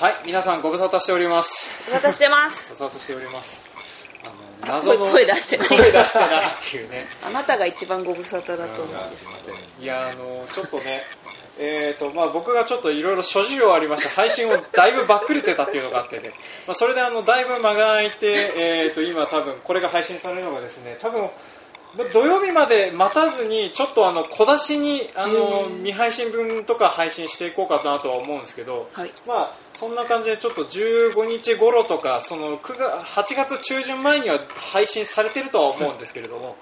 はい皆さんご無沙汰しております。ご無沙汰してまごす無沙汰しております。あの謎の声出してない。声出してないっていうね。あなたが一番ご無沙汰だと思う。んですすいやあのちょっとねえーとまあ、僕がちょっといろいろ諸事情ありまして配信をだいぶバックれてたっていうのがあってね、まあ、それであのだいぶ間が空いて、えー、と今多分これが配信されるのがですね多分土曜日まで待たずにちょっとあの小出しにあの未配信分とか配信していこうかなとは思うんですけど、はい。まあ、そんな感じでちょっと15日頃とかその9月8月中旬前には配信されてるとは思うんですけれども、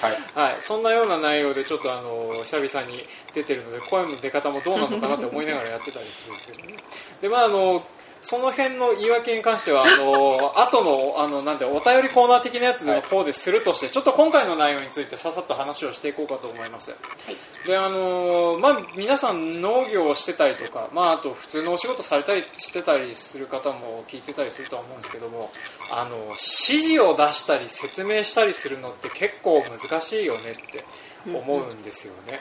はい。はい、そんなような内容でちょっとあの久々に出てるので声の出方もどうなのかなって思いながらやってたりするんですけどね。でまああのその辺の言い訳に関してはあの 後のあのなんてお便りコーナー的なやつの方でするとして、ちょっと今回の内容についてささっと話をしていこうかと思います。であのまあ、皆さん農業をしてたりとか、まあ、あと普通のお仕事されたりしてたりする方も聞いてたりするとは思うんですけどもあの指示を出したり説明したりするのって結構難しいよねって思うんですよね。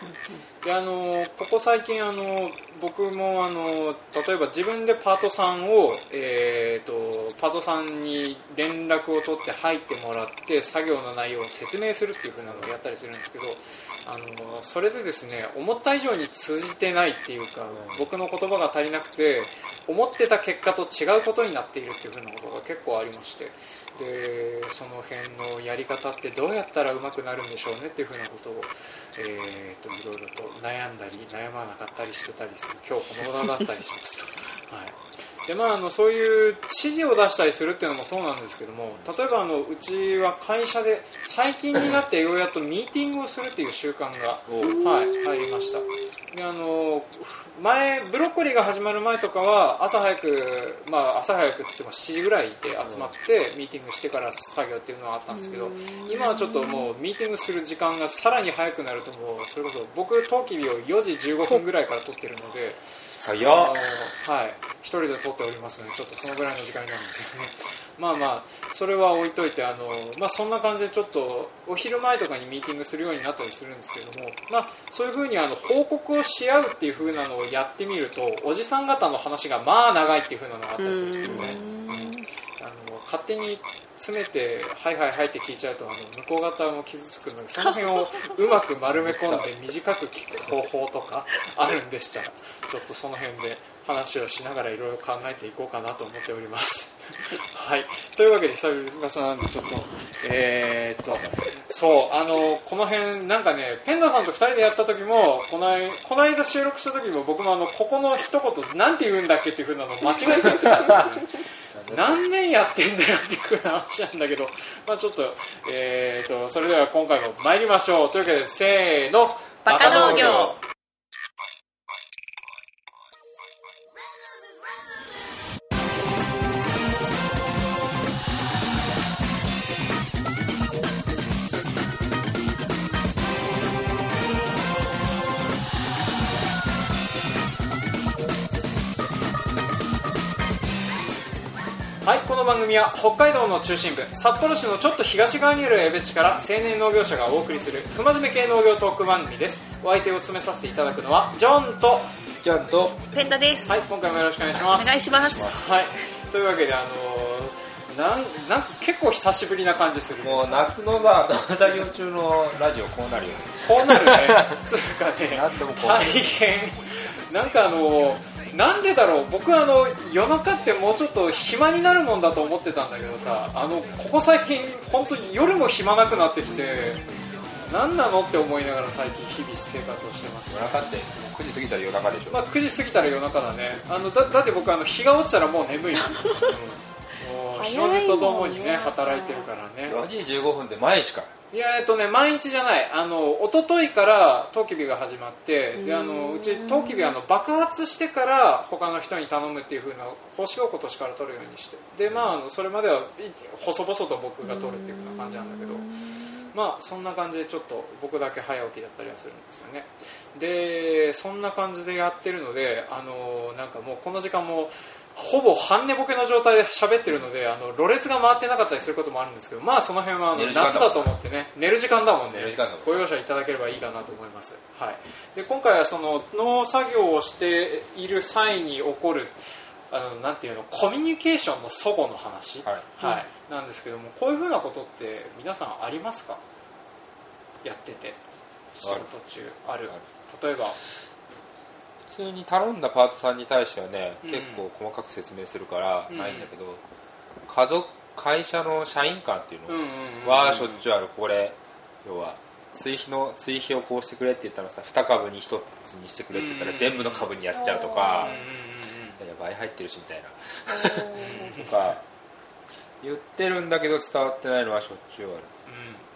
であのここ最近あの僕もあの例えば自分でパートさんを、えー、とパートさんに連絡を取って入ってもらって作業の内容を説明するっていう風なのをやったりするんですけどあのそれでですね思った以上に通じてないっていうか僕の言葉が足りなくて思ってた結果と違うことになっているっていう風なことが結構ありましてでその辺のやり方ってどうやったらうまくなるんでしょうねっていう風なことを、えー、といろいろと悩んだり悩まなかったりしてたりする今日この頃だったりします。はいでまあ、あのそういう指示を出したりするっていうのもそうなんですけども例えばあのうちは会社で最近になってようやっとミーティングをするっていう習慣が、はい、入りましたであの前ブロッコリーが始まる前とかは朝早く、まあ、朝早くっつっても7時ぐらいで集まってミーティングしてから作業っていうのはあったんですけど今はちょっともうミーティングする時間がさらに早くなるともうそれこそ僕トウキビを4時15分ぐらいから撮ってるので。早っはい、一人で撮っておりますので、ちょっとそのぐらいの時間になるんですよね。まあまあ、それは置いといて、あのまあ、そんな感じでちょっとお昼前とかにミーティングするようになったりするんですけども、まあ、そういうふうにあの報告をし合うっていう風なのをやってみると、おじさん方の話がまあ長いっていう風なのがあったりするんですよね。あの勝手に詰めて「はいはいはい」って聞いちゃうとあの向こう方も傷つくのでその辺をうまく丸め込んで短く聞く方法とかあるんでしたらちょっとその辺で話をしながらいろいろ考えていこうかなと思っております。はい、というわけで久々なんでちょっとえー、っとそうあのこの辺なんかねペンダさんと2人でやった時もこの間この間収録した時も僕もあのここの一言なんて言うんだっけっていう風なの間違えてて何年やってんだよっていう話なんだけど、まあ、ちょっと,、えー、とそれでは今回も参りましょう。というわけでせーの。バカ農業。の番組は北海道の中心部札幌市のちょっと東側にある江別市から青年農業者がお送りする不真面目系農業トーク番組です。お相手を務めさせていただくのはジョンとちゃんとペンダです、はい今回もよろしくお願いします。お願いします。はい。というわけであのーなんなんか結構久しぶりな感じするんです。もう夏のさ農作業中のラジオこうなるよね。こうなるね。つうかね。なんでもこう大変。なんかあのなんでだろう。僕あの夜中ってもうちょっと暇になるもんだと思ってたんだけどさあのここ最近本当に夜も暇なくなってきて何なのって思いながら最近日々生活をしてます夜中って9時過ぎたら夜中でしょ、まあ、9時過ぎたら夜中だね。あのだだって僕あの日が落ちたらもう眠い、うん、もう日の出とともにね働いてるからね。4時15分で毎日かいやえっとね毎日じゃない。あの一昨日からトウキビが始まってであのうちトウキビはあの爆発してから他の人に頼むっていう風な方式を今年から取るようにして。でまああのそれまではい細々と僕が取るっていう風な感じなんだけど。まあそんな感じでちょっと僕だけ早起きだったりはするんですよね。でそんな感じでやってるのであのなんかもうこの時間もほぼ半寝ぼけの状態で喋ってるのであのろれつが回ってなかったりすることもあるんですけどまあその辺はあの夏だと思ってね寝る時間だもんね。ご容赦いただければいいかなと思います、はい、で今回はその農作業をしている際に起こるあのなんていうのコミュニケーションの齟齬の話、はい。はい。なんですけどもこういうふうなことって皆さんありますか？やってて仕事中ある。例えば普通に頼んだパートさんに対してはね、うん。結構細かく説明するからうん。ないんだけど、家族会社の社員間っていううんうんうんのはしょっちゅうあるこれ要は追肥の追肥をこうしてくれって言ったらさ2株に1つにしてくれって言ったらうん。全部の株にやっちゃうとうんかうんうんうん。いや倍入ってるしみたいな。とか言ってるんだけど伝わってないのはしょっちゅうある。うん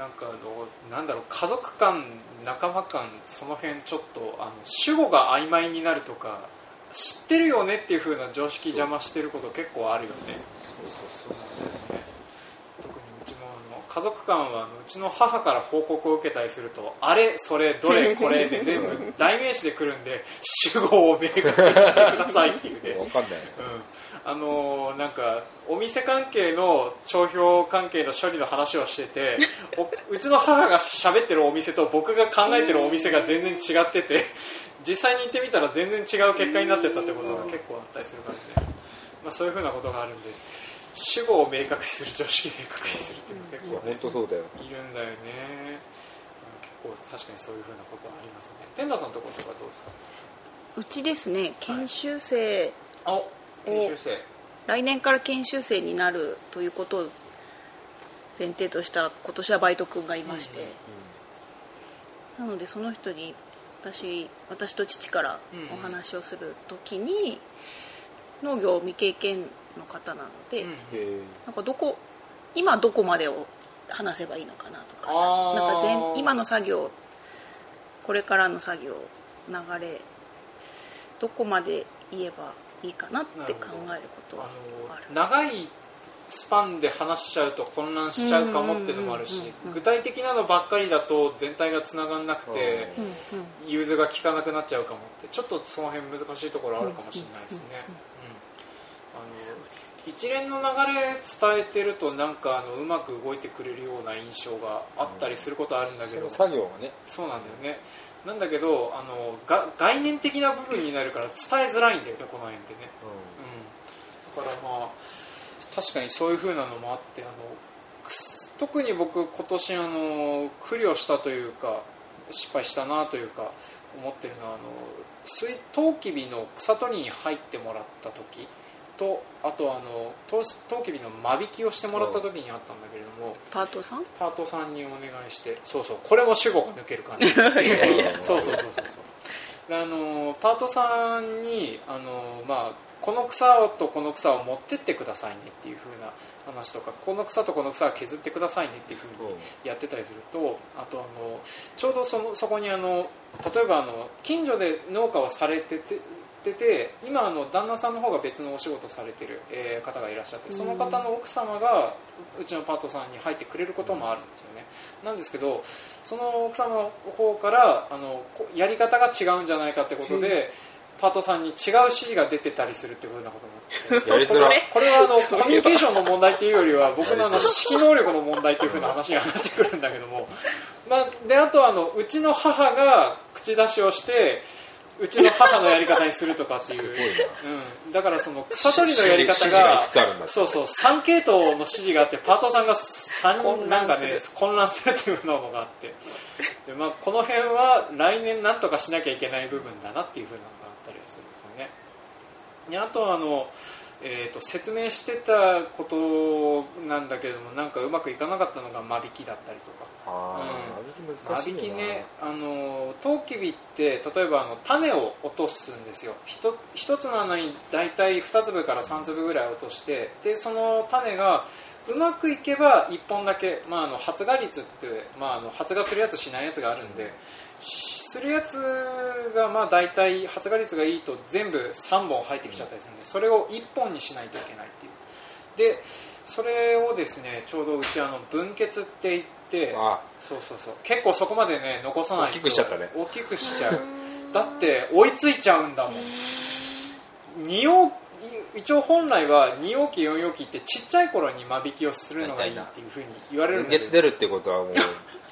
なんかあのなんだろう家族間仲間間その辺ちょっとあの主語が曖昧になるとか知ってるよねっていう風な常識邪魔してること結構あるよね。そうそうそう。ね特にうちもあの家族間はうちの母から報告を受けたりするとあれそれどれこれで全部代名詞で来るんで主語を明確にしてくださいっていうね。分かんない。うん、あのーなんかお店関係の帳票関係の処理の話をしててお うちの母が喋ってるお店と僕が考えてるお店が全然違ってて 実際に行ってみたら全然違う結果になってたってことが結構あったりするからね、まあ、そういうふうなことがあるんで主語を明確にする常識明確にするっていうのが結構、いや本ね当そうだよ。いるんだよね。うん結構確かにそういうふうなことはありますね。天田さんのところとかどうですか？うちですね研修生、あ研修生。来年から研修生になるということを前提とした今年はバイト君がいまして、なのでその人に私私と父からお話をする時に、農業未経験の方なので、なんかどこ今どこまでを話せばいいのかなとかなんか全今の作業これからの作業流れどこまで言えばいいかなって考えることはある。長いスパンで話しちゃうと混乱しちゃうかもっていうのもあるし具体的なのばっかりだと全体がつながんなくて融通が効かなくなっちゃうかもってちょっとその辺難しいところあるかもしれないですねうん。あのそうですね一連の流れ伝えてるとなんかあのうまく動いてくれるような印象があったりすることあるんだけど。その作業がね。そうなんだよね。なんだけどあのが概念的な部分になるから伝えづらいんだよねこの辺ってね。うん、だからまあ確かにそういう風なのもあってあの特に僕今年あの苦慮したというか失敗したなというか思ってるのはあの水トウキビの草取りに入ってもらった時とあとあのトウトウキビの間引きをしてもらった時にあったんだけれどもパートさん？パートさんにお願いしてそうそうこれも主語が抜ける感じ。いやいやそうそうそうそうそう。であのパートさんにあの、まあ、この草とこの草を持ってってくださいねっていう風な話とかこの草とこの草は削ってくださいねっていう風にやってたりするとあとあのちょうどそのそこにあの例えばあの近所で農家をされてててて今あの旦那さんの方が別のお仕事されてる、えー方がいらっしゃってその方の奥様がうちのパートさんに入ってくれることもあるんですよね。なんですけどその奥様の方からあのこやり方が違うんじゃないかってことでパートさんに違う指示が出てたりするっていうふうなこともあって。やりづらい。これはあの コミュニケーションの問題っていうよりは僕のあの指揮能力の問題っていうふうな話にはなってくるんだけども、まあ、であとはあのうちの母が口出しをしてうちの母のやり方にするとかっていう、うん、だからその草取りのやり方がそうそう3系統の指示があってパートさんが三混なんかね混乱するっていうのがあって。で、まあ、この辺は来年なんとかしなきゃいけない部分だなっていうふうなのがあったりはするんですよね。であとはあの、えー、と説明してたことなんだけれどもなんかうまくいかなかったのが間引きだったりとか。間引きね。あのトウキビって例えばあの種を落とすんですよ。一一つの穴に大体2粒から3粒ぐらい落としてでその種がうまくいけば1本だけ、まあ、あの発芽率って、まあ、あの発芽するやつしないやつがあるんで、しするやつがまあ大体発芽率がいいと全部3本入ってきちゃったりするんでそれを1本にしないといけないっていう。でそれをですねちょうどうちあの分血って言ってあそうそうそう。結構そこまでね残さないと大きくしちゃったね。大きくしちゃう。だって追いついちゃうんだもん。二葉一応本来は2葉期4葉期ってちっちゃい頃に間引きをするのがいいっていうふうに言われるん分だけど。月出るってことはもう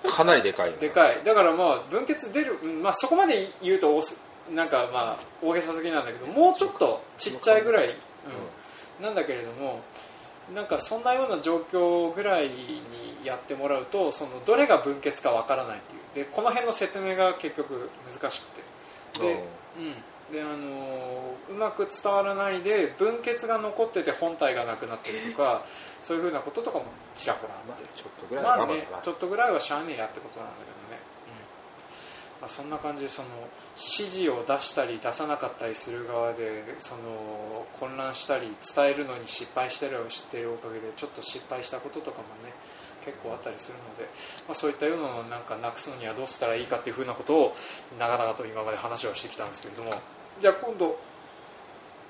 かなりでかいよでかい。だからまあ分血出る、うんまあ、そこまで言うとなんかまあ大げさすぎなんだけどもうちょっとちっちゃいぐらい、うん、なんだけれどもなんかそんなような状況ぐらいにやってもらうとそのどれが分血かわからないっていう。でこの辺の説明が結局難しくて。で,、うん、であのーうまく伝わらないで分血が残ってて本体がなくなってるとかそういうふうなこととかもちらほらあって。ちょっとぐらいまあねちょっとぐらいはしゃあねえやってことなんだけどね、うん。まあ、そんな感じでその指示を出したり出さなかったりする側でその混乱したり伝えるのに失敗してるを知っているおかげでちょっと失敗したこととかもね結構あったりするので、まあ、そういったようなのをなんかなくすのにはどうしたらいいかっていうふうなことを長々と今まで話をしてきたんですけれどもじゃあ今度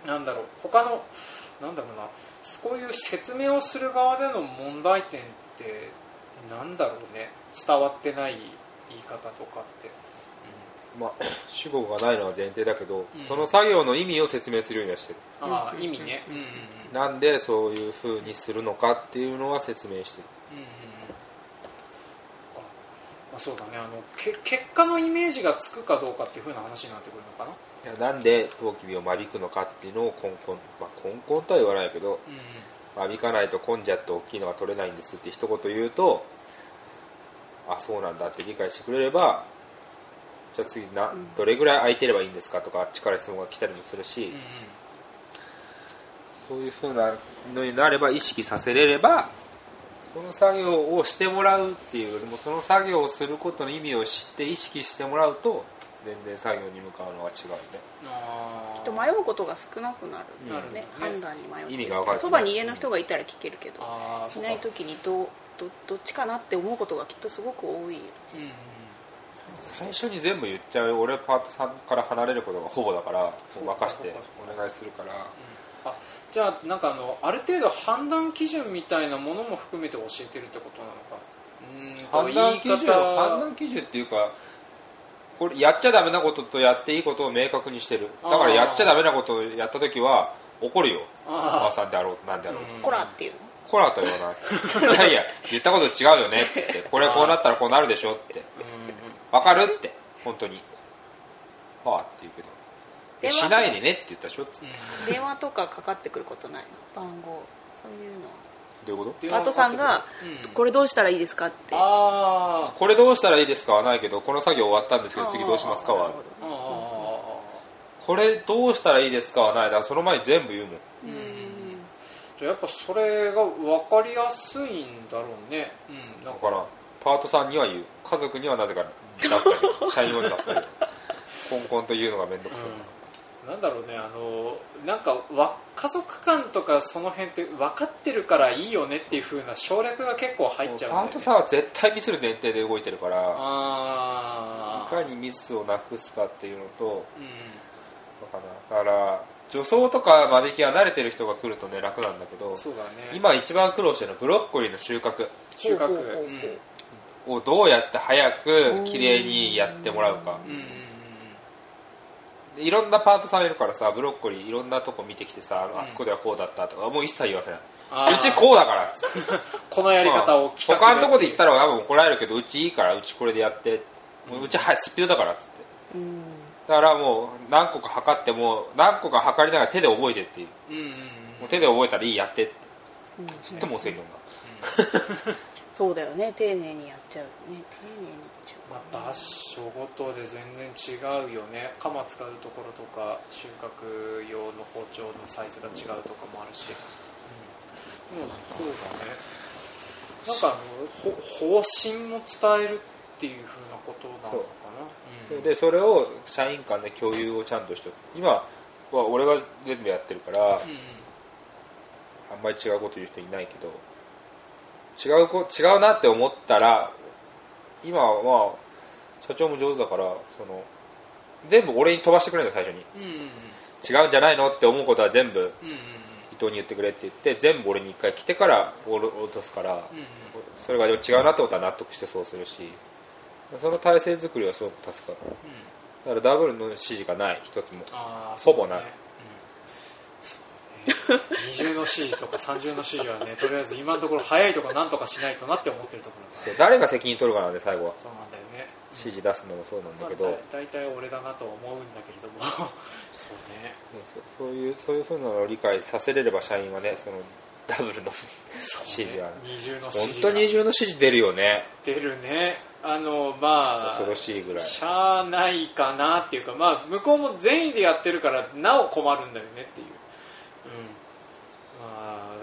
なんだろう他のなんだろうなこういう説明をする側での問題点ってなんだろうね伝わってない言い方とかって、まあ主語がないのは前提だけど、うん。その作業の意味を説明するようにはしてる。ああうん意味ね、うんうんうん。なんでそういう風にするのかっていうのは説明してる。うんうんまあ、そうだね。あのけ結果のイメージがつくかどうかっていうふうな話になってくるのかな、いやなんでトウキビを間引くのかっていうのをコンコン、まあ、コンコンとは言わないけどうん。間引かないと混んじゃって大きいのが取れないんですって一言言うとあそうなんだって理解してくれればじゃあ次なうん。どれぐらい空いてればいいんですかとかあっちから質問が来たりもするし、うんうん。そういう風なのになれば意識させれればその作業をしてもらうっていうよりもその作業をすることの意味を知って意識してもらうと全然作業に向かうのは違うよねきっと迷うことが少なくなる、うんなるね。判断に迷う。意味が分かる。そばに家の人がいたら聞けるけどいない時にどうどどっちかなって思うことがきっとすごく多いうんうん最初に全部言っちゃう俺パートさんから離れることがほぼだから任してお願いするから。あじゃあなんかあのある程度判断基準みたいなものも含めて教えてるってことなのか。判断基準判断基準っていうかこれやっちゃダメなこととやっていいことを明確にしてる。だからやっちゃダメなことをやった時は怒るよ。おあ母さんであろうと何であろうと。うん。こらっていうの？コラとは言わない。いやいや言ったこと違うよねっつって。これこうなったらこうなるでしょって。うんわかる？って。本当に。はあって言うけど。しないでねって言ったでしょっつって。うん。電話とかかかってくることないの？番号。そういうのどういうこと？パートさんがうん。これどうしたらいいですかって。あこれどうしたらいいですか？はないけどこの作業終わったんですけど次どうしますか？は。これどうしたらいいですか？はないだからその前に全部言うもん。どうん。じゃあやっぱそれが分かりやすいんだろうね。うん。なんか。だからパートさんには言う。家族にはなぜか出すだけ。社員用に出すだけ。コンコンと言うのが面倒くさい、うん、なんだろうねあのなんかわ家族間とかその辺って分かってるからいいよねっていう風な省略が結構入っちゃうんだよ、ね、パートさんは絶対ミスる前提で動いてるからああいかにミスをなくすかっていうのとうん。そうかな。だから除草とか間引きは慣れてる人が来るとね楽なんだけどそうだね。今一番苦労してるのはブロッコリーの収穫。収穫。をどうやって早く綺麗にやってもらうか。うん。うん。でいろんなパートさんいるからさブロッコリーいろんなとこ見てきてさあそこではこうだったとかもう一切言わせない。うちこうだから。このやり方を企画他のとこで言ったら多分怒られるけどうちいいからうちこれでやって。もううちはスピードだからっつって。うん。だからもう何個か測っても何個か測りながら手で覚えてっていう。もう手で覚えたらいいやってって。うん。つっても教えるよそうだよね。丁寧にやっちゃうね。丁寧にっていうまかあ、場所ごとで全然違うよね。鎌使うところとか収穫用の包丁のサイズが違うとかもあるし、うん、でもそうだね。なんかあのほ方針も伝えるっていうふうなことなのかな。う。ん。でそれを社員間で共有をちゃんとして今は俺が全部やってるからうん。あんまり違うこと言う人いないけど違うこ違うなって思ったら今はまあ社長も上手だからその全部俺に飛ばしてくれるんだよ最初に。うんうんうん。違うんじゃないのって思うことは全部うんうん伊藤に言ってくれって言って全部俺に一回来てから落とすからうんうんそれが違うなってことは納得してそうするしその体制作りはすごく助かる。だからダブルの指示がない一つも。ほぼないうんそうね二重の指示とか三重の指示はねとりあえず今のところ早いとかなんとかしないとなって思ってるところそう誰が責任取るかなんで最後はそうなんだよね。指示出すのもそうなんだまあけど、だ大体俺だなと思うんだけれども。そうね。そういうそういうふうなのを理解させれれば社員はねそのダブルのそう指示はね。二重の指本示が。当に二重の指示出るよね。出るね。あのまあ恐ろしいぐらい。しゃあないかなっていうか、まあ、向こうも善意でやってるからなお困るんだよねっていう、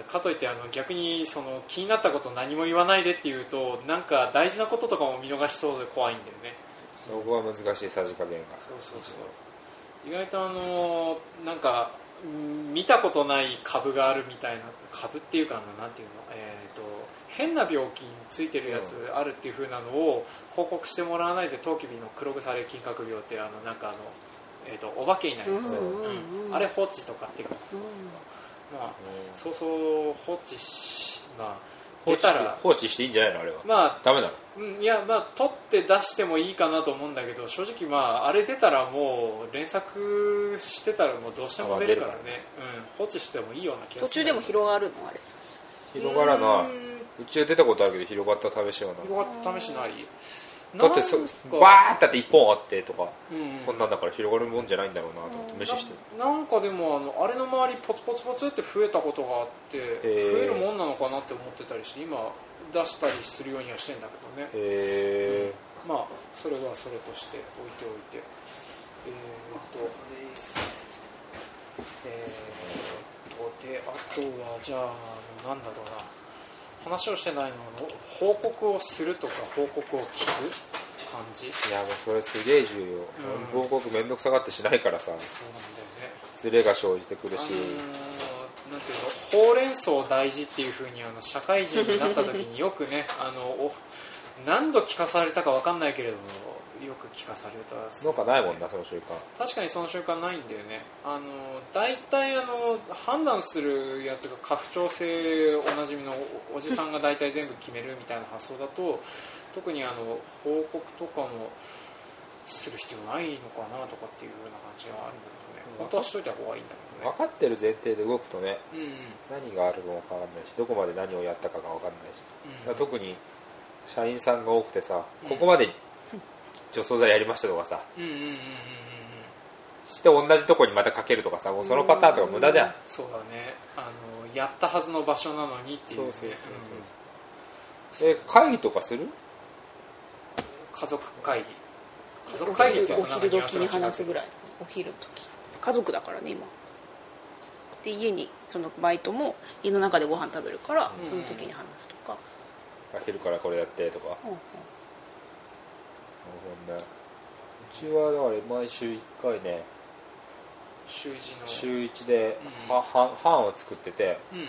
かといってあの逆にその気になったこと何も言わないでっていうとなんか大事なこととかも見逃しそうで怖いんだよね。そこは難しいさじ加減が。そうそうそう。意外とあのなんかうん見たことない株があるみたいな株っていうかあのなんていうの、えー、と変な病気についてるやつあるっていう風なのを報告してもらわないでトウキビの黒腐れ金閣病ってあのなんかあの、えー、とお化けになるやつ、うんうんうんうん。あれ放置とかっていうか、うんまあ、うん。そうそう放置し、まあ、放置して出たら。放置していいんじゃないのあれは。まあダメなの？うんいやまあ取って出してもいいかなと思うんだけど正直まああれ出たらもう連作してたらもうどうしても出るから。ね、うん、放置してもいいような気がする。途中でも広がるの？あれ。広がらなうん。宇宙出たことあるけど広がった試しはない。広がった試しないだってそバーってあって1本あってとか、うん。そんなんだから広がるもんじゃないんだろうなと思って無視して。るななんかでもあのあれの周りポツポツポツって増えたことがあって増ー。えるもんなのかなって思ってたりして今出したりするようにはしてんだけどね。へえまあそれはそれとして置いておいて。えー、っとえー、っとであとはじゃあなんだろうな話をしてないのの報告をするとか報告を聞く感じ？いやもうそれすげえ重要、うん。報告めんどくさがってしないからさ。そうなんだよね。ズレが生じてくるし、あのーなんていうのほうれん草大事っていうふうにあの社会人になった時によくねあのお何度聞かされたか分かんないけれどもよく聞かされたなんかないもんなその習慣。確かにその習慣ないんだよね。あの大体あの判断するやつが家父長制おなじみのおおじさんが大体全部決めるみたいな発想だと特にあの報告とかもする必要ないのかなとかっていうような感じがあるんだけどね。本当はしといた方がいいんだけどね。分かってる前提で動くとねうんうん。何があるかも分かんないしどこまで何をやったかが分かんないし、うん特に社員さんが多くてさうんここまで除草剤やりましたとかさ。うんうんうんうんうん。うんして同じとこにまたかけるとかさもうそのパターンとか無駄じゃん。そうだね。あのやったはずの場所なのにっていうね。そうそうそうえ会議とかする？うん家族会議。家族会議ってお昼時に話すぐらい。お昼時。家族だからね今。で家にそのバイトも家の中でご飯食べるからうん。その時に話すとか、昼からこれやってとか。うんうんほどね。うちはだから毎週1回ね習字の。週1でうんはは班を作っててうんうん。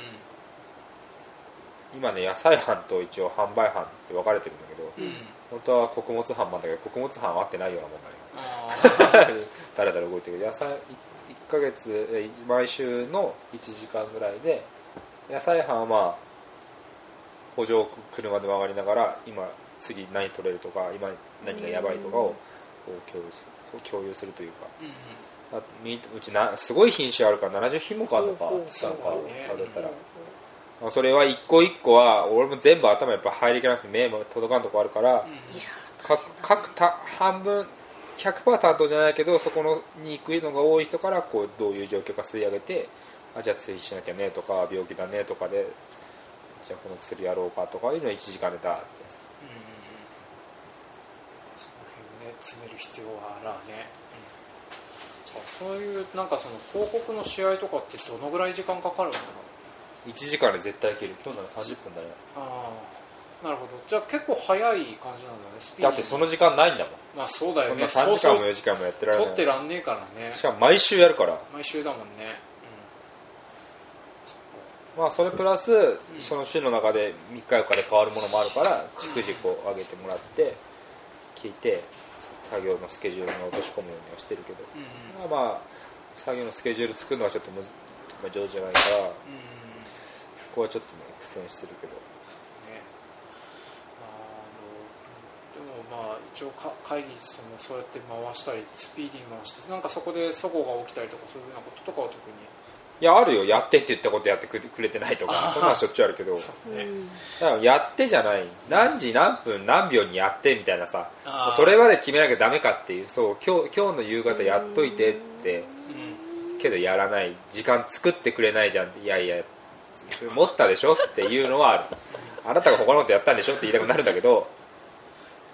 今ね野菜班と一応販売班って分かれてるんだけどうん。本当は穀物班なんだけど穀物班は合ってないようなもんあだね。だらだら動いてる野菜1ヶ月え毎週の1時間ぐらいで野菜班はまあ補助を車で回りながら今次何取れるとか今何がやばいとかをこう共有する共有するというか。ーうんうん。あみうちなすごい品種あるから70品目あるのかほうほうなんかそうだね数えたら、まあそれは一個一個は俺も全部頭やっぱ入りきらなくて目も届かんとこあるから、いや各各た半分100%担当じゃないけどそこのに行くのが多い人からこうどういう状況か吸い上げてあじゃあ追しなきゃねとか病気だねとかでじゃあこの薬やろうかとかいうのを1時間でだってうんうんうんその辺ね詰める必要はあらね、うん、そういうなんかその報告の試合とかってどのぐらい時間かかるのか1時間で絶対いける。今日なら30分だね。なああなるほど。じゃあ結構早い感じなんだねスピーだってその時間ないんだもん。まあそうだそんなよね3時間も4時間もやってられ取ない。ってらんねえからね。しかも毎週やるから。毎週だもんね。まあそれプラスその週の中で3日4日で変わるものもあるから逐次こう上げてもらって聞いて作業のスケジュールに落とし込むようにはしてるけど。うんうん。まあまあ作業のスケジュール作るのはちょっとむず、まあ、上手じゃないからうんそこはちょっとね苦戦してるけど。ね。あのでもまあ一応か会議そのそうやって回したりスピーディーに回してなんかそこで齟齬が起きたりとかそういうようなこととかは特にいやあるよ。やってって言ったことやってくれてないとか。そんなのしょっちゅうあるけど。ね。だからやってじゃない。何時何分何秒にやってみたいなさ。それまで決めなきゃダメかっていう。そう今日今日の夕方やっといてって。うん。けどやらない。時間作ってくれないじゃんって。いやいや持ったでしょっていうのはある。あなたが他のことやったんでしょって言いたくなるんだけど。ま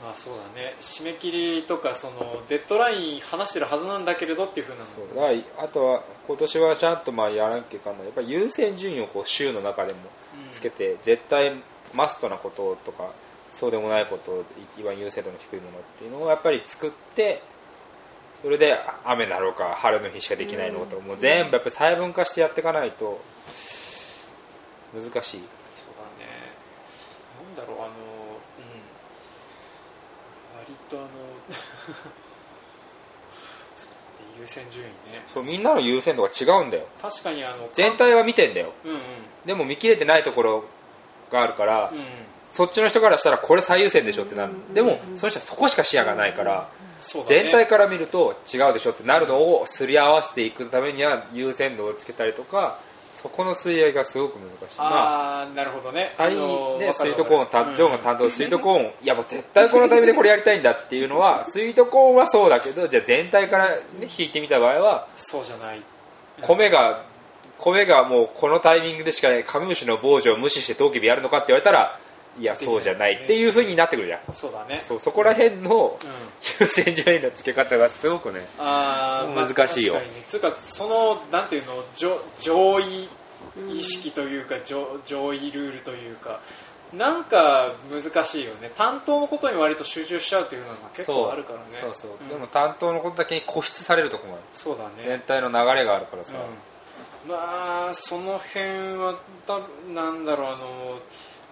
あそうだね。締め切りとかそのデッドライン話してるはずなんだけれどっていうふうなの。そう。だからあとは今年はちゃんとまあやらなきゃいかんないやっぱり優先順位をこう週の中でもつけて、絶対マストなこととかそうでもないこと一番優先度の低いものっていうのをやっぱり作ってそれで雨だろうか晴れの日しかできないのとかもう全部やっぱり細分化してやっていかないと難しいそうだねなんだろうあのうん割とあのそうだね優先順位ね。そうみんなの優先度が違うんだよ。確かにあの全体は見てんだよ。うんうん。でも見切れてないところがあるから、うんそっちの人からしたらこれ最優先でしょってなる。でもその人はそこしか視野がないからそうだね。全体から見ると違うでしょってなるのをすり合わせていくためには優先度をつけたりとかそこの吸い合いがすごく難しい。まあああなるほどね。あのねスイートコーンわかる。担ジョーが担当スイートコーンいやもう絶対このタイミングでこれやりたいんだっていうのはスイートコーンはそうだけどじゃあ全体から、ね、引いてみた場合はそうじゃない。米が米がもうこのタイミングでしかカメムシの防除を無視してトウキビやるのかって言われたらいやそうじゃないっていう風になってくるじゃん。そうだね。そうそこら辺のうん。優先順位の付け方がすごくねああ難しいよ。確かにね。つうかそのなんていうの上上位意識というか、上上位ルールというかなんか難しいよね。担当のことに割と集中しちゃうっていうのが結構あるからね。そうそう、ん。でも担当のことだけに固執されるとこもある。そうだ全ね、体の流れがあるからさ、うん、まあその辺はだなんだろうあの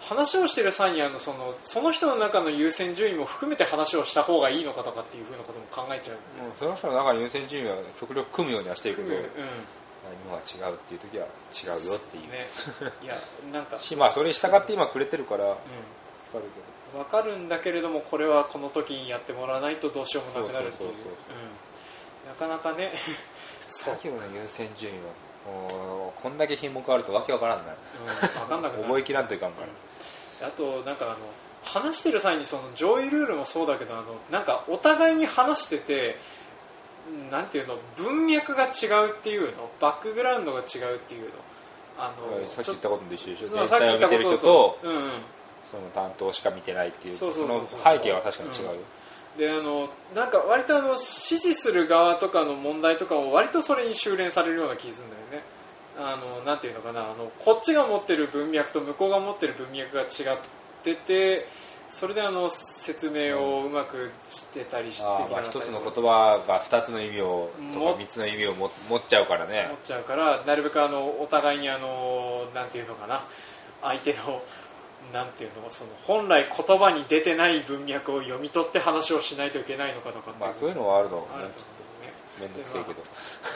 話をしてる際にあのそのその人の中の優先順位も含めて話をした方がいいのかとかっていうふうなことも考えちゃう、もうその人の中に優先順位は極力組むようにはしてるけど、うん今は違うっていう時は違うよっていう、ね、いやなんか、しまあそれに従って今くれてるからう助かるけん、分かるんだけれどもこれはこの時にやってもらわないとどうしようもなくなるという。なかなかね。作業の優先順位はもうこんだけ品目あるとわけわからんな。いうん、分かんなくなる。覚えきらんといかんから、あとなんかあの話してる際にその上位ルールもそうだけどあのなんかお互いに話しててなんていうの文脈が違うっていうのバックグラウンドが違うっていうのあのさっき言ったことと一緒でしょ全さっき言ったこ体を見てる人ととうんうん。その担当しか見てないっていうその背景は確かに違う。よ、であのなんか割とあの支持する側とかの問題とかも割とそれに修練されるような気するんだよねあのなんていうのかなあのこっちが持ってる文脈と向こうが持ってる文脈が違っててそれであの説明をうまくしてたりしてきな。ーまあ一つの言葉が二つの意味をともか三つの意味をも持っちゃうからね。思っちゃうからなるべくあのお互いにあのなんていうのかな。相手のなんていうのその本来言葉に出てない文脈を読み取って話をしないといけないのかとかまあそういうのはあるのあるねどくせえけど。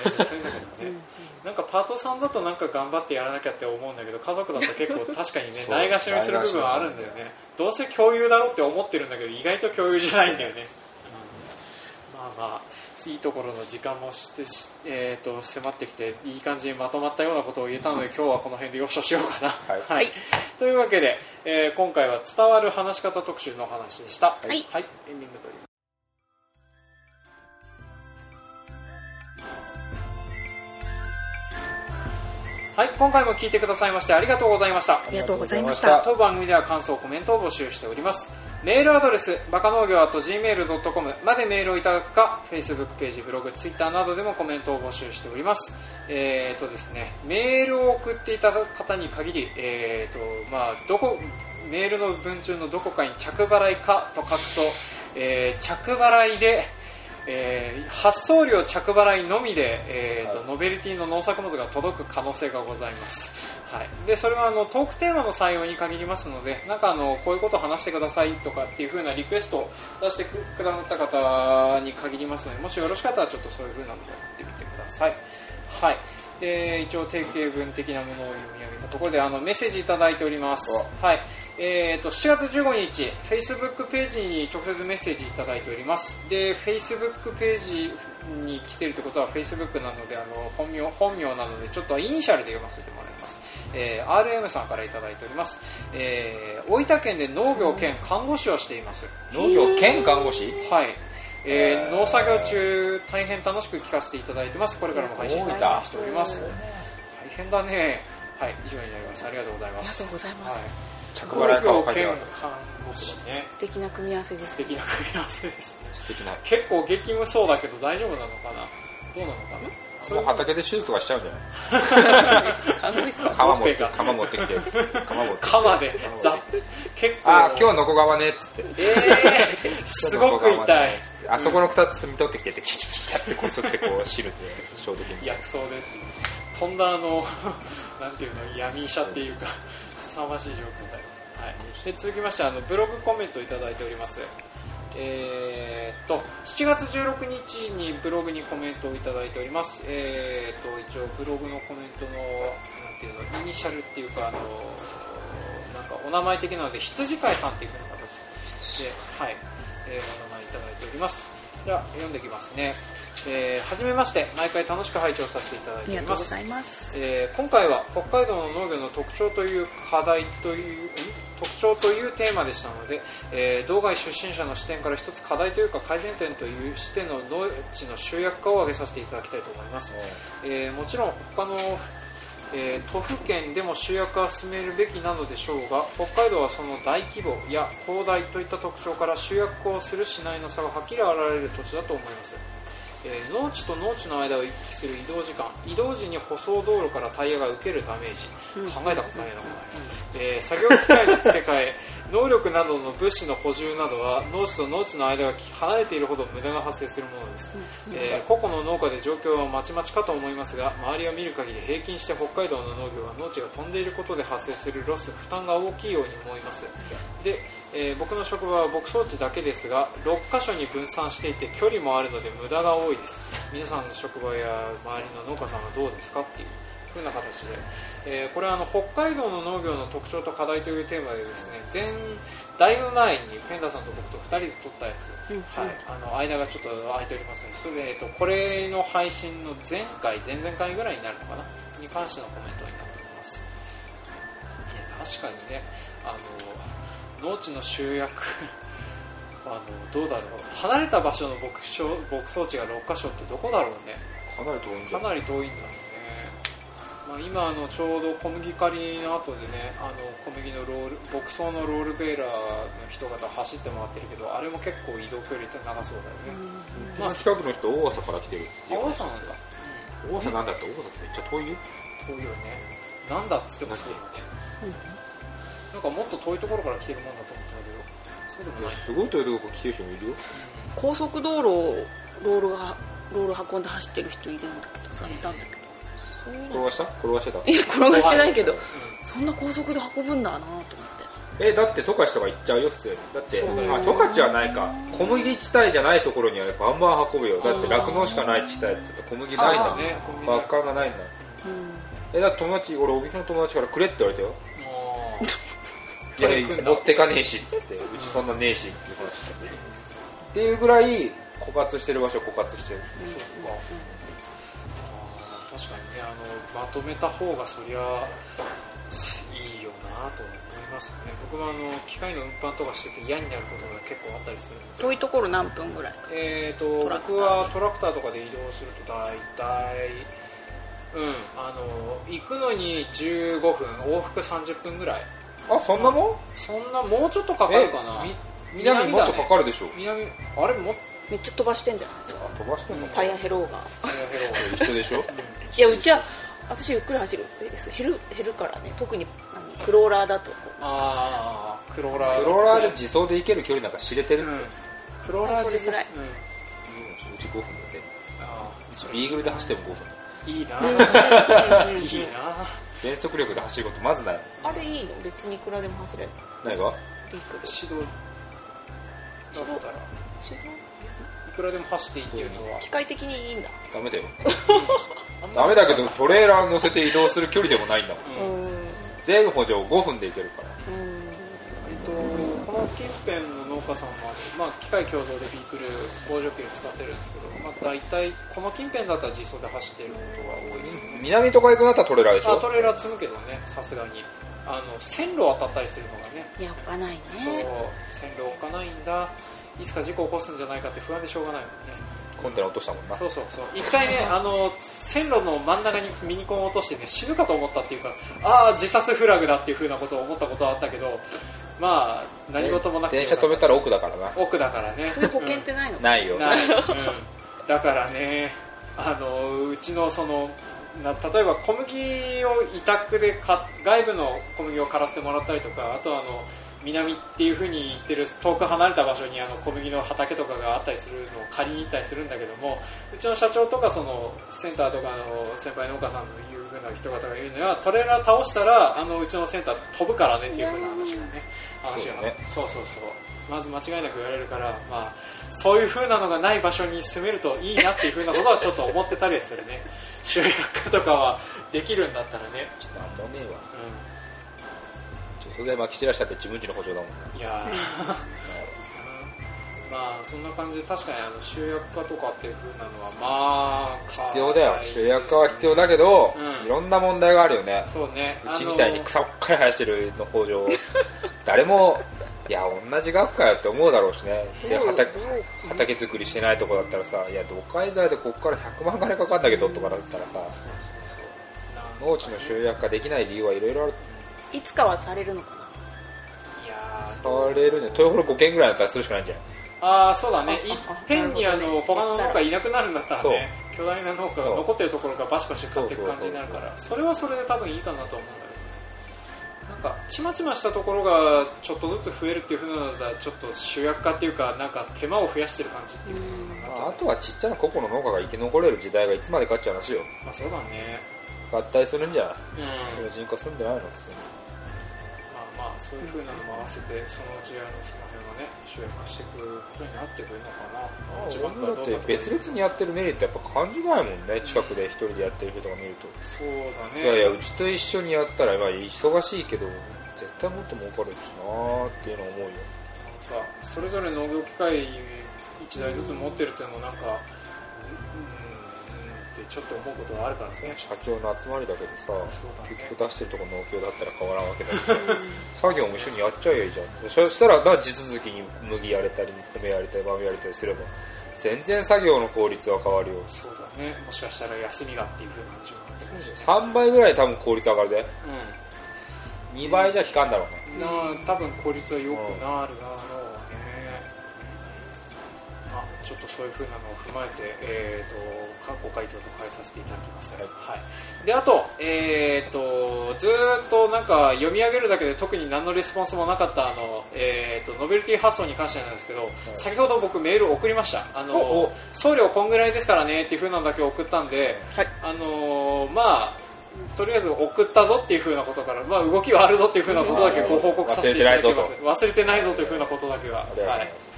めんどくさいんだけどね。なんかパートさんだとなんか頑張ってやらなきゃって思うんだけど家族だと結構確かにね ないがしろにする部分はあるんだよね。どうせ共有だろうって思ってるんだけど意外と共有じゃないんだよね、うん。まあまあいいところの時間もしてし、えー、と迫ってきていい感じにまとまったようなことを言えたので今日はこの辺でよしとしようかな。はい。というわけで、えー今回は伝わる話し方特集のお話でした。い。はい、エンディングはい、今回も聞いてくださいましてありがとうございました。ありがとうございました。当番組では感想コメントを募集しております。メールアドレスバカ農業 .gmail.com までメールをいただくか Facebook ページブログ Twitter などでもコメントを募集しております。えーとですねメールを送っていただく方に限りえーとまあどこメールの文中のどこかに着払いかと書くと、えー着払いでえー発送料着払いのみで、えーとはい。ノベルティの農作物が届く可能性がございます、はい、でそれはあのトークテーマの採用に限りますのでなんかあのこういうことを話してくださいとかっていう風なリクエストを出してくくださった方に限りますのでもしよろしかったらちょっとそういう風なものを送ってみてください、はい、で一応定型文的なものを読み上げたところであのメッセージいただいております、はいえー、と7月15日、Facebook ページに直接メッセージいただいております。で Facebook ページに来てるってことは Facebook なのであの本名本名なのでちょっとイニシャルで読ませてもらいます、えー RM さんからいただいております、えー大分県で農業兼看護師をしています、農業兼看護師？はい、えー農作業中大変楽しく聞かせていただいてます。これからも配信しております。大変だね。はい以上になります。ありがとうございます。ありがとうございます。はい着払い顔農業兼書いてある看護師ね素敵な組み合わせで素す敵な組み合わせですね。素敵な。結構激務そうだけど大丈夫なのかな？どうなのかな？もう畑で手術とかしちゃうんじゃない？看護師さん鎌持って持ってきて。鎌持ってきて。鎌で結構。あ今日のこ側ねっつって。えー、すごく痛い。あそこの草摘み取ってきてってチチチチってこすってこう汁で消毒に薬草でとんだあの なんていうの？闇医者っていうか凄まじい状況だよ、はい、で続きましてあのブログコメントいただいております。えーっと7月16日にブログにコメントをいただいております。えーっと一応ブログのコメントのなんていうのイニシャルっていうかあのなんかお名前的なので羊飼いさんっていうふうな形ではい、えーお名前いただいております。では読んでいきますね。えじめまして毎回楽しく拝聴させていただいあております。りがとうございます。えー今回は北海道の農業の特徴という課題という、ん特徴というテーマでしたので、えー道外出身者の視点から一つ課題というか改善点という視点の農地の集約化を挙げさせていただきたいと思います、えーもちろん他の、えー都府県でも集約化を進めるべきなのでしょうが北海道はその大規模や広大といった特徴から集約化をするしないの差がはっきり現れる土地だと思いますえー農地と農地の間を行き来する移動時間移動時に舗装道路からタイヤが受けるダメージ、うん。考えたことないな、これ。えー作業機械の付け替え 能力などの物資の補充などは農地と農地の間が離れているほど無駄が発生するものです、えー個々の農家で状況はまちまちかと思いますが周りを見る限り平均して北海道の農業は農地が飛んでいることで発生するロス負担が大きいように思います。で、えー僕の職場は牧草地だけですが6カ所に分散していて距離もあるので無駄が多いです。皆さんの職場や周りの農家さんはどうですかっていうふうな形で、えーこれはあの北海道の農業の特徴と課題というテーマでですね前だいぶ前にペンダーさんと僕と2人で撮ったやつ、うんはい、あの間がちょっと空いておりますのでそれで、えー、とこれの配信の前回前々回ぐらいになるのかな？に関してのコメントになっております。確かにねあの農地の集約あのどうだろう。離れた場所の牧草牧草地が6カ所ってどこだろうね。かなり遠いんじゃない？かなり遠いんだろうね、まあ、今あのちょうど小麦刈りの後でねあの小麦のロール牧草のロールベーラーの人方走って回ってるけどあれも結構移動距離って長そうだよね、まあ近くの人大阪から来てるっていう。青さなんだ、大阪なんだって大阪ってめっちゃ遠い？よ遠いよね。なんだっつってもそうってなんかもっと遠いところから来てるもんだと思ったけどすごいとこから来てる人もいるよ。高速道路をロールがロール運んで走ってる人いるんだけどさいたんだけど。転がした？転がしてた？いや転がしてないけどうんそんな高速で運ぶんだなと思って。えだって十勝とか行っちゃうよ普通に。だってあ十勝はないか。小麦地帯じゃないところにはバンバン運ぶよ。だって酪農しかない地帯だって小麦ないんだもん。あね小麦バッカーがないんだえだって友達俺帯広の友達からくれって言われたよいや持ってかねえしっつってうちそんなねえしっていう話してっていうぐらい枯渇してる場所枯渇してるあー確かにねあのまとめた方がそりゃいいよなと思いますね僕もあの機械の運搬とかしてて嫌になることが結構あったりする遠いところ何分ぐらいえー、と僕はトラクターとかで移動すると大体うんあの行くのに15分往復30分ぐらいあそんなもん？そんなもうちょっとかかるかな？み南もっとかかるでしょ。南あれもっめっちゃ飛ばしてんじゃない？ですかあ飛ばしてんの？かタイヤ減ろうが。とヘロ一緒でしょ？いやうちは私ゆっくり走る。え減る減るからね特に何クローラーだとああクローラー。クローラーで自走で行ける距離なんか知れてるって、うん。クローラーそれぐらい。うん。うち5分だぜあうちビーグルで走っても5分いいな。うん。いいな全速力で走ることまずない。あれいいの？別にいくらでも走れる。何が？ビー指導。だったら。い指導？くらでも走っていいっていうのは。機械的にいいんだ。ダメだよ。ダメだけどトレーラー乗せて移動する距離でもないんだもん。全補助5分で行けるから。の近辺の農家さんは、まあ、機械共同でビークル工場機で使ってるんですけど、まあ、大体この近辺だったら自走で走ってることが多いですね、南とか行くんだったらトレーラーでしょ？あトレーラー積むけどねさすがに。あの線路渡ったりするのがね。いやおかないそうね線路置かないんだ。いつか事故起こすんじゃないかって不安でしょうがないもんね。コンテナ落としたもんな。そうそうそう。一回ね あの線路の真ん中にミニコンを落としてね死ぬかと思ったっていうかああ自殺フラグだっていうふうなことを思ったことはあったけどまあ何事もなくて電車止めたら奥だからな。奥だからね。そういう保険ってないの？かないよ。ない、うん、だからねあのうちのそのな例えば小麦を委託でか外部の小麦を刈らせてもらったりとかあとはあの南っていう風に言ってる遠く離れた場所にあの小麦の畑とかがあったりするのを借りに行ったりするんだけどもうちの社長とかそのセンターとかの先輩農家さんの言う風な人方が言うのはトレーラー倒したらあのうちのセンター飛ぶからねっていう風な話がね話がそうねそうそうそう。まず間違いなく言われるから、まあ、そういう風なのがない場所に住めるといいなっていう風なことはちょっと思ってたりはするね。集約化とかはできるんだったらね、ちょっとなんもねえわ。う、ちょっとそれでまき散らしたって自分ちの補助だもんいやー。まあそんな感じで確かにあの集約化とかっていう風なのはまあ必要だよ。集約化は必要だけど、うん。いろんな問題があるよね。そうね。うちみたいに草ばっかり生やしてるの工場。誰もいや同じ額かよって思うだろうしね。で畑畑作りしてないとこだったらさいや土介材でここから100万金かかんだけどとかだったらさ農地の集約化できない理由はいろいろあるいつかはされるのかな？いやーされるね。豊幌5軒ぐらいだったらするしかないんじゃない？ああそうだね。あいっあぺんにあの他の農家いなくなるんだったらね巨大な農家が残ってるところがバシバシ買っていく感じになるからそれはそれで多分いいかなと思うんだけど。ねなんかちまちましたところがちょっとずつ増えるっていう風なのだったらちょっと集約化っていうかなんか手間を増やしてる感じっていうかなっちゃあうとはちっちゃな個々の農家が生き残れる時代がいつまでかっていう話よ。まあそうだね。合体するんじゃうん。人口住んでないの？まあまあそういう風なのも合わせてそのうちあのその辺はね集約化していくことになってくるのかな一番俺だって別々にやってるメリットやっぱ感じないもんね近くで一人でやってる人とか見るとそうだね。いやいやうちと一緒にやったらまあ忙しいけど絶対もっと儲かるしなーっていうのは思うよ。なんかそれぞれ農業機械1台ずつ持ってるっていうのもなんかうんちょっと思うことがあるからね。社長の集まりだけどさ、ね。結局出してるとこ農協だったら変わらんわけだし。さ作業も一緒にやっちゃえばいいじゃん。そしたらな地続きに麦やれたり米やれたり豆やれたりすれば全然作業の効率は変わるよ。そうだね。もしかしたら休みがっていうふうな話もあってくるし3倍ぐらい多分効率上がるぜ。う2倍じゃ引かんだろうね。ん。なあ多分効率は良くなるだろうねまあちょっとそういうふうなのを踏まえてえっ、と過去回答と変えさせていただきます。はい、であと,、えー、とずーっとなんか読み上げるだけで特に何のレスポンスもなかったあの、えー、とノベルティ発送に関してなんですけど、先ほど僕メール送りました。あおのお送料こんぐらいですからねっていう風なのだけ送ったんで、はい。あのーまあとりあえず送ったぞっていう風なことから、まあ、動きはあるぞっていう風なことだけご報告させていただきます。忘れてないぞと。いう風なことだけは。はい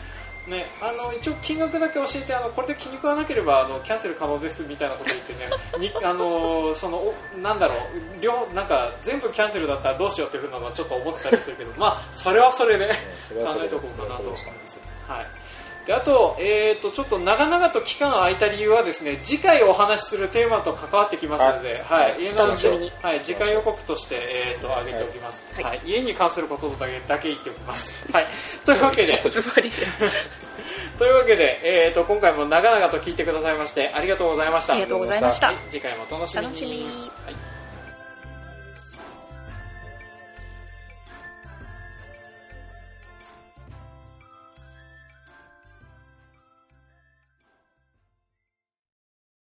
ね、あの一応金額だけ教えてあのこれで気に食わなければあのキャンセル可能ですみたいなこと言ってね にあのそのおなんだろう両なんか全部キャンセルだったらどうしようっていうふうなのはちょっと思ってたりするけどまあそれはそれでそれはそれで考えておこうかなと思います。はいであと,、えー、とちょっと長々と期間が空いた理由はですね次回お話しするテーマと関わってきますので、はい。はい。家の楽しみに。はい、次回予告として、えー、と上げておきます、はい。はい。家に関することだけだけ言っておきます、はい、というわけで。ズバリ。じゃんというわけで、えー、と今回も長々と聞いてくださいましてありがとうございました。ありがとうございました。はい次回もお楽しみに。楽しみ。はい